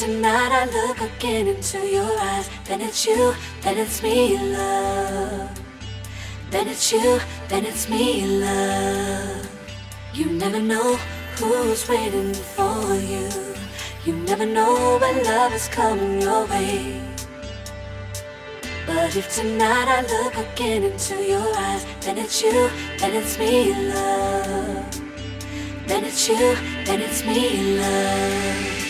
Tonight I look again into your eyes. Then it's you, then it's me, love. Then it's you, then it's me, love. You never know who's waiting for you. You never know when love is coming your way. But if tonight I look again into your eyes, then it's you, then it's me, love. Then it's you, then it's me, love.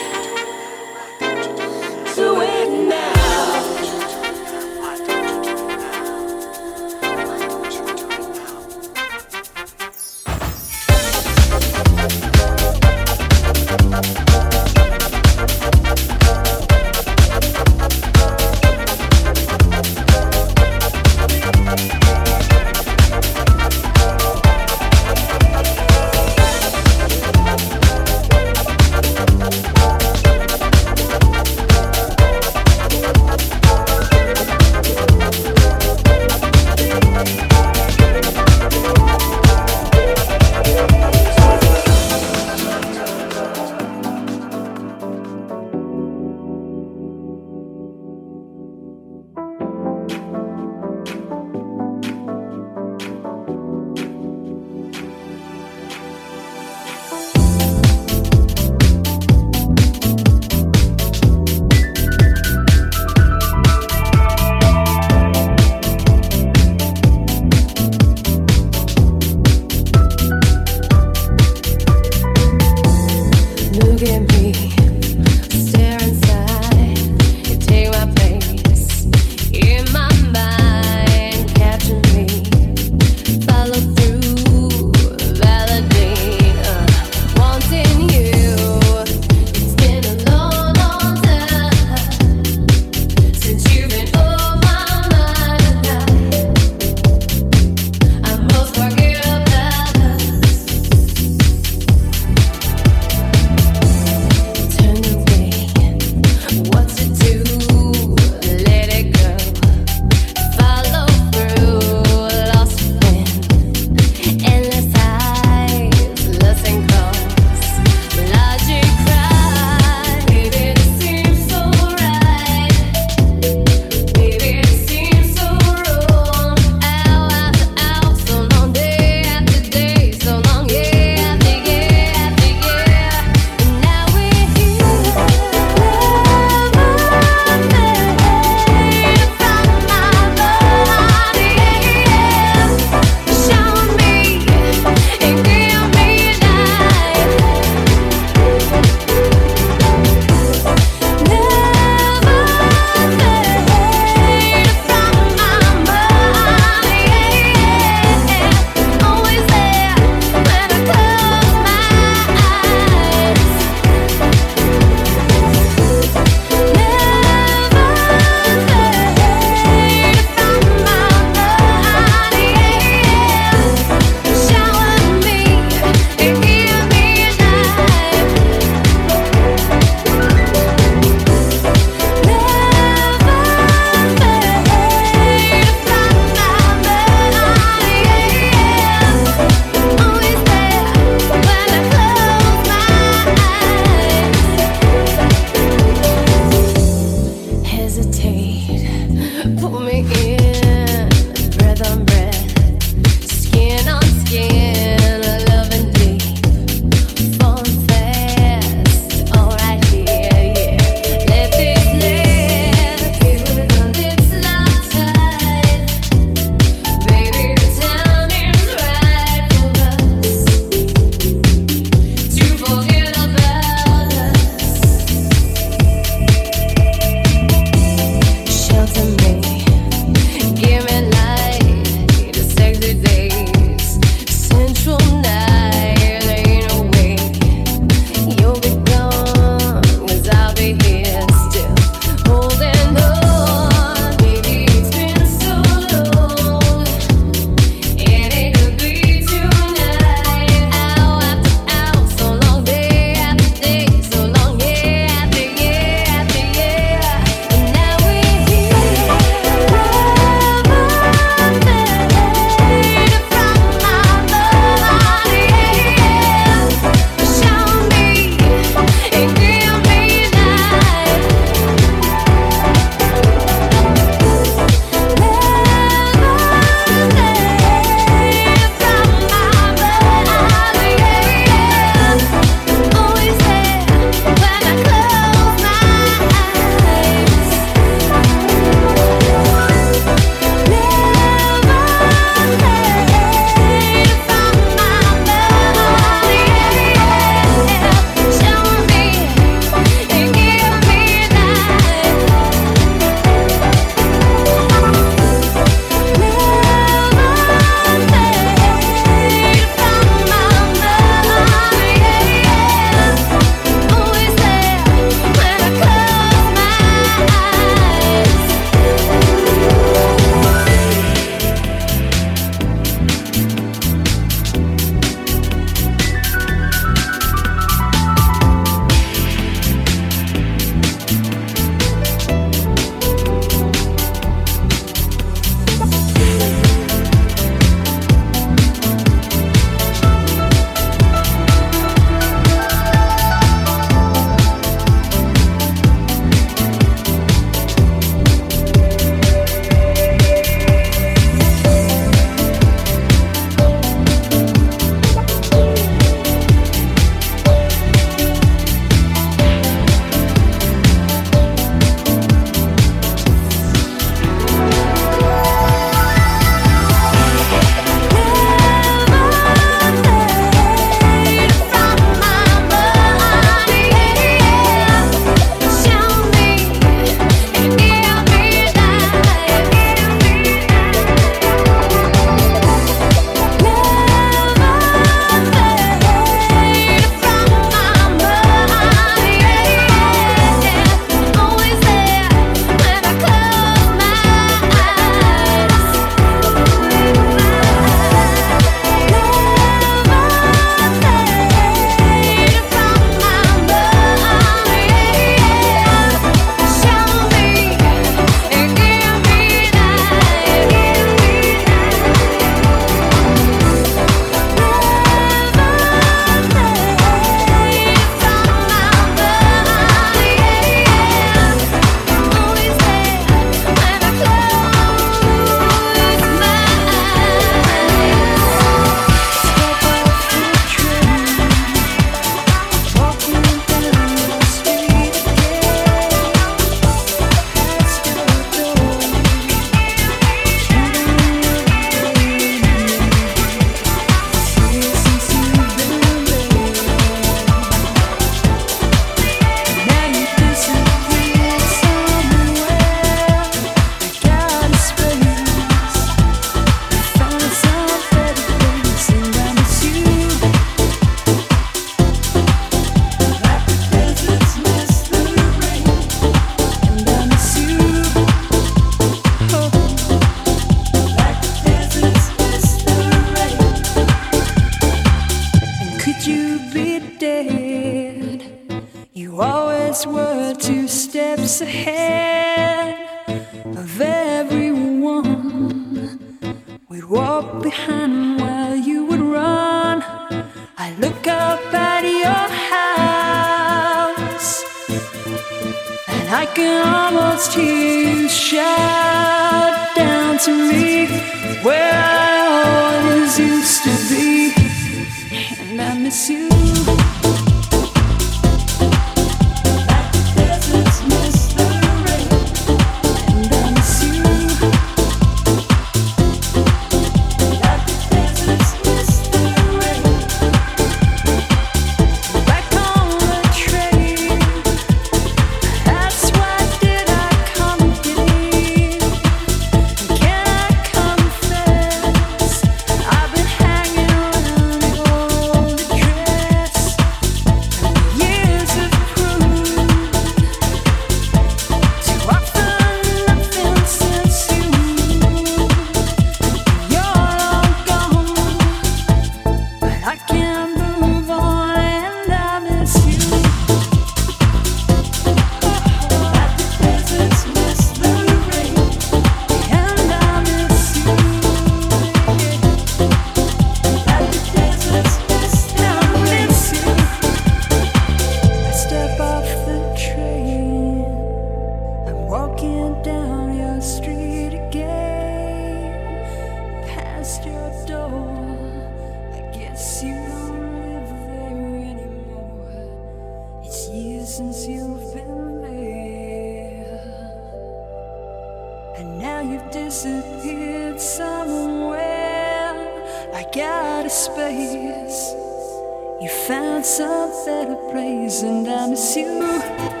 You found some better place, and I miss you.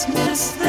Christmas.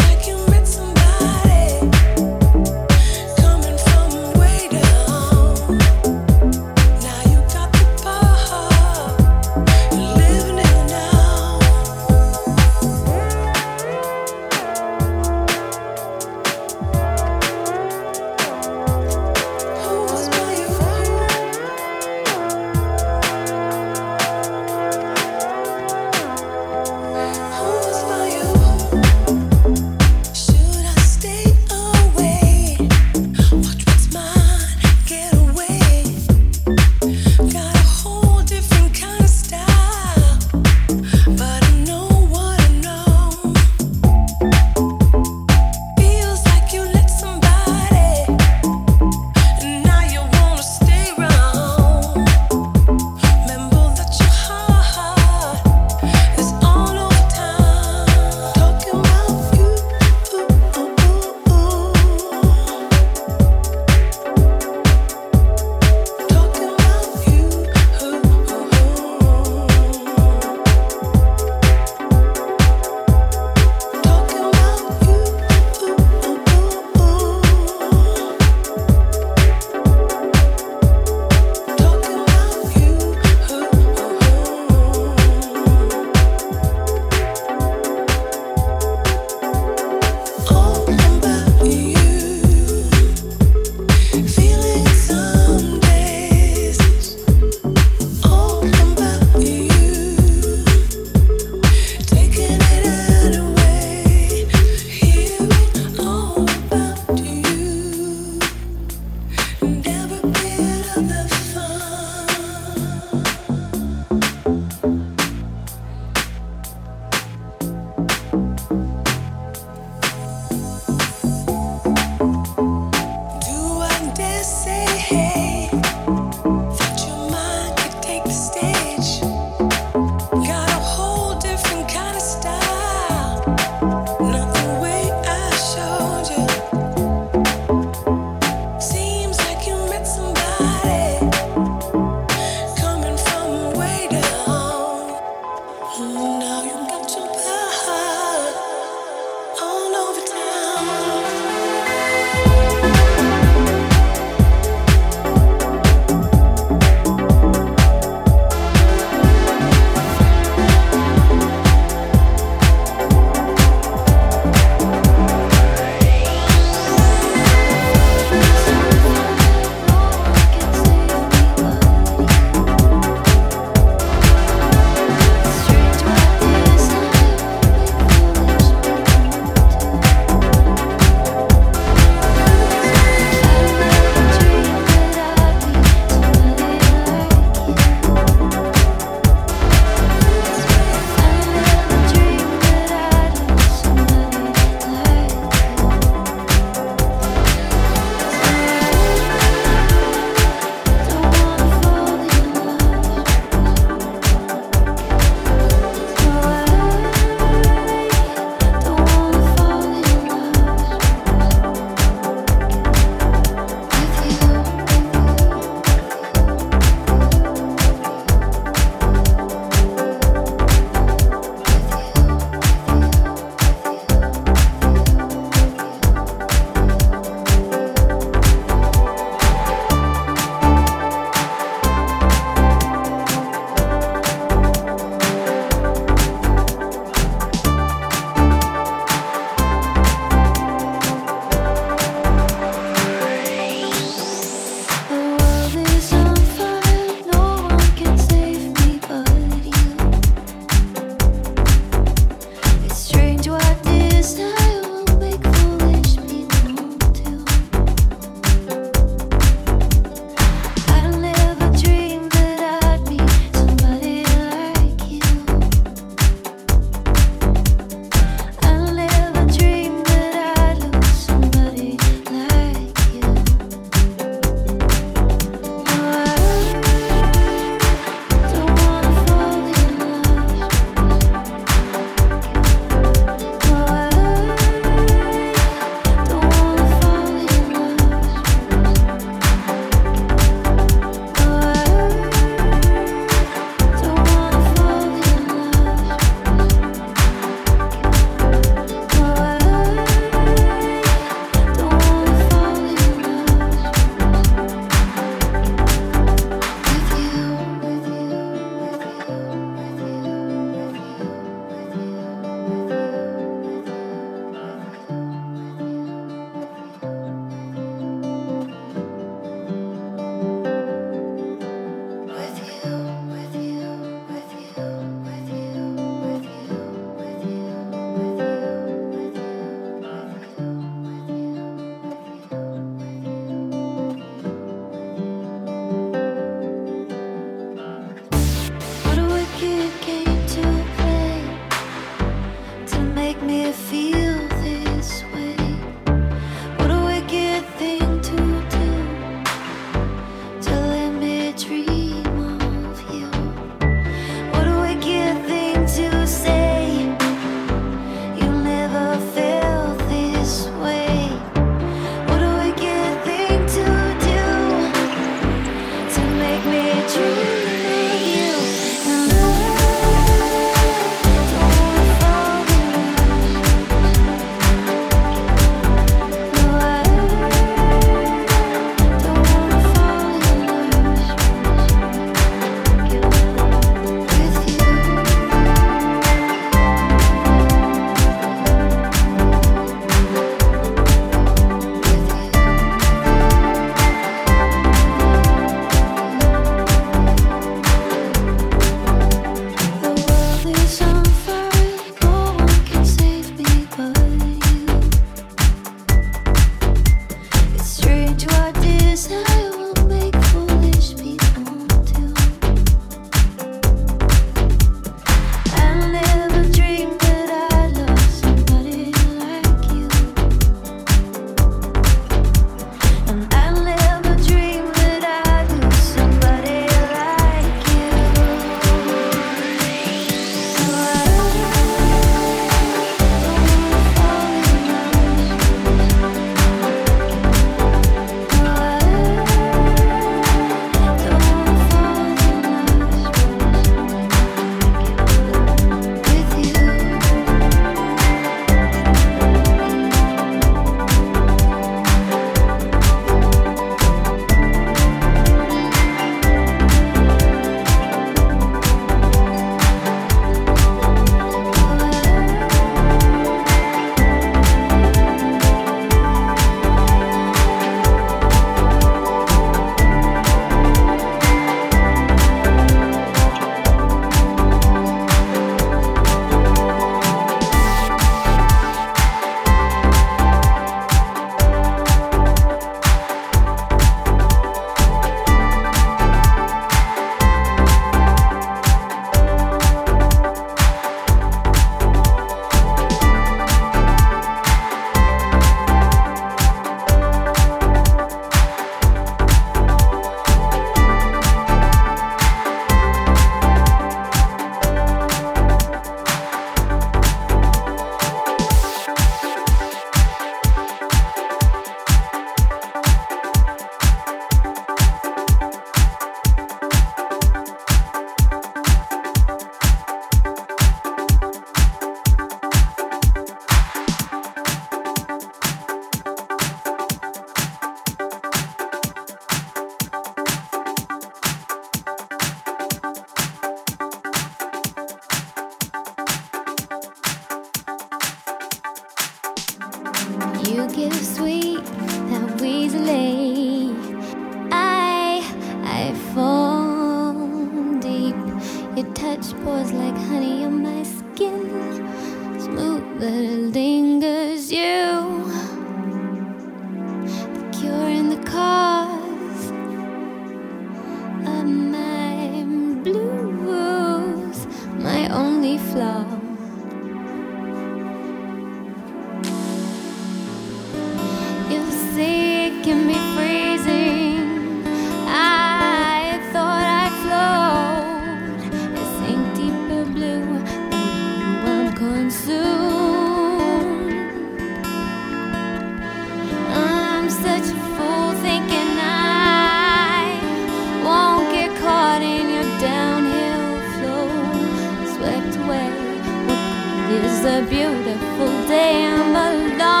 Before I head on